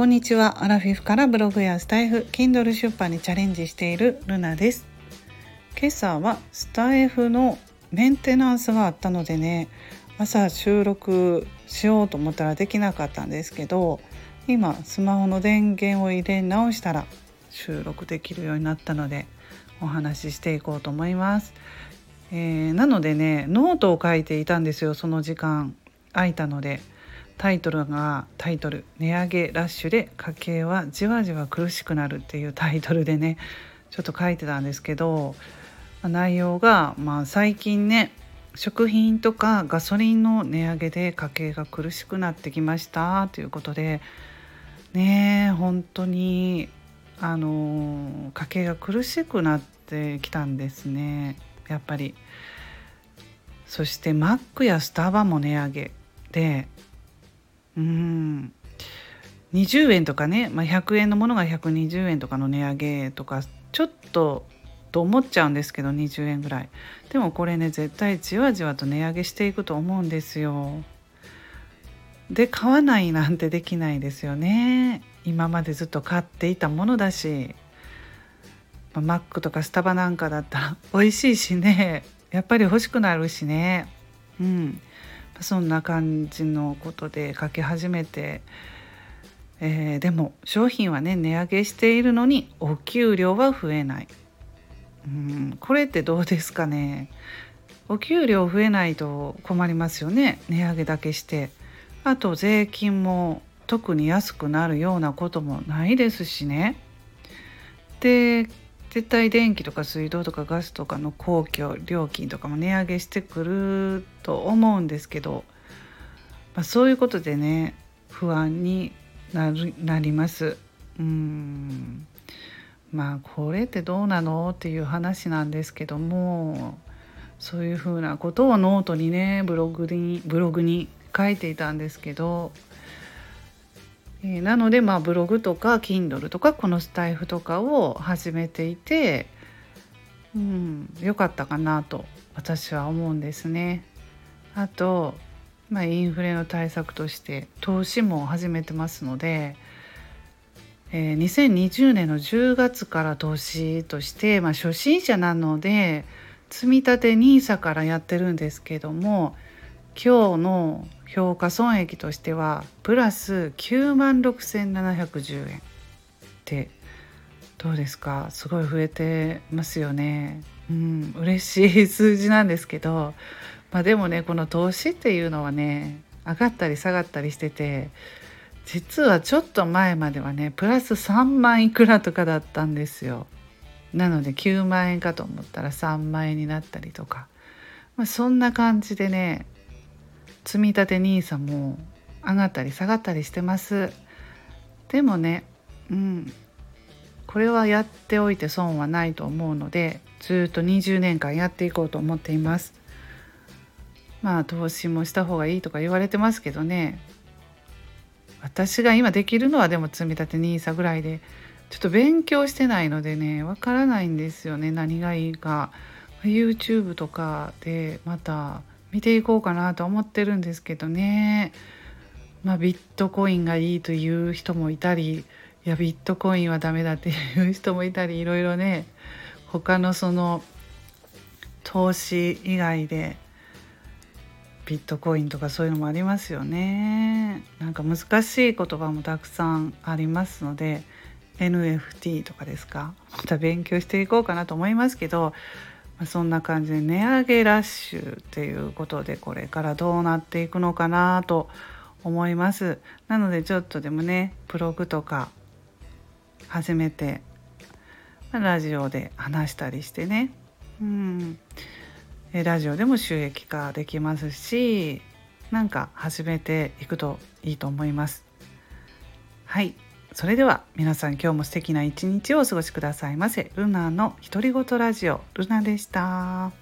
こんにちは。アラフィフからブログやスタエフ Kindle 出版にチャレンジしているルナです。今朝はスタエフのメンテナンスがあったのでね朝収録しようと思ったらできなかったんですけど今スマホの電源を入れ直したら収録できるようになったのでお話ししていこうと思います、えー、なのでねノートを書いていたんですよその時間。空いたので。タイトルがタイトル「値上げラッシュで家計はじわじわ苦しくなる」っていうタイトルでねちょっと書いてたんですけど内容が、まあ、最近ね食品とかガソリンの値上げで家計が苦しくなってきましたということでね本当にあの家計が苦しくなってきたんですねやっぱり。そしてマックやスタバも値上げでうん。20円とかね、まあ、100円のものが120円とかの値上げとかちょっとと思っちゃうんですけど20円ぐらい。でもこれね絶対じわじわと値上げしていくと思うんですよ。で買わないなんてできないですよね。今までずっと買っていたものだし、まあ、マックとかスタバなんかだったら美味しいしね。やっぱり欲しくなるしね。うん。そんな感じのことで書き始めて、えー、でも商品はね値上げしているのにお給料は増えない。うんこれってどうですかね。お給料増えないと困りますよね。値上げだけして。あと税金も特に安くなるようなこともないですしね。で絶対電気とか水道とかガスとかの公共料金とかも値上げしてくると思うんですけど、まあ、そういうことでね不安になるなります。うんまあこれってどうなのっていう話なんですけどもそういうふうなことをノートにねブログにブログに書いていたんですけどえ、なのでまあブログとか Kindle とかこのスタイフとかを始めていて、うん、良かったかなと私は思うんですね。あと、まあ、インフレの対策として投資も始めてますので、えー、2020年の10月から投資として、まあ、初心者なので積み立て NISA からやってるんですけども今日の評価損益としてはプラス9万6710円ってどうですか？すごい増えてますよね。うん、嬉しい数字なんですけど、まあ、でもねこの投資っていうのはね上がったり下がったりしてて実はちょっと前まではねプラス3万いくらとかだったんですよ。なので9万円かと思ったら3万円になったりとか、まあ、そんな感じでね積み立て NISA も上がったり下がったりしてます。でもねうん。これはやっておいて損はないと思うのでずっと20年間やっていこうと思っています。まあ投資もした方がいいとか言われてますけどね。私が今できるのはでも積み立て NISA ぐらいで。ちょっと勉強してないのでねわからないんですよね。何がいいか。YouTube とかでまた見ていこうかなと思ってるんですけどね。まあ、ビットコインがいいという人もいたりいやビットコインはダメだっていう人もいたりいろいろね他のその投資以外でビットコインとかそういうのもありますよね。なんか難しい言葉もたくさんありますので NFT とかですか？また勉強していこうかなと思いますけどまそんな感じで値上げラッシュっていうことでこれからどうなっていくのかなと思います。なのでちょっとでもねブログとか始めてラジオで話したりしてね。うん。ラジオでも収益化できますしなんか始めていくといいと思います。はい。それでは皆さん今日も素敵な一日をお過ごしくださいませ。ルナの独り言ラジオルナでした。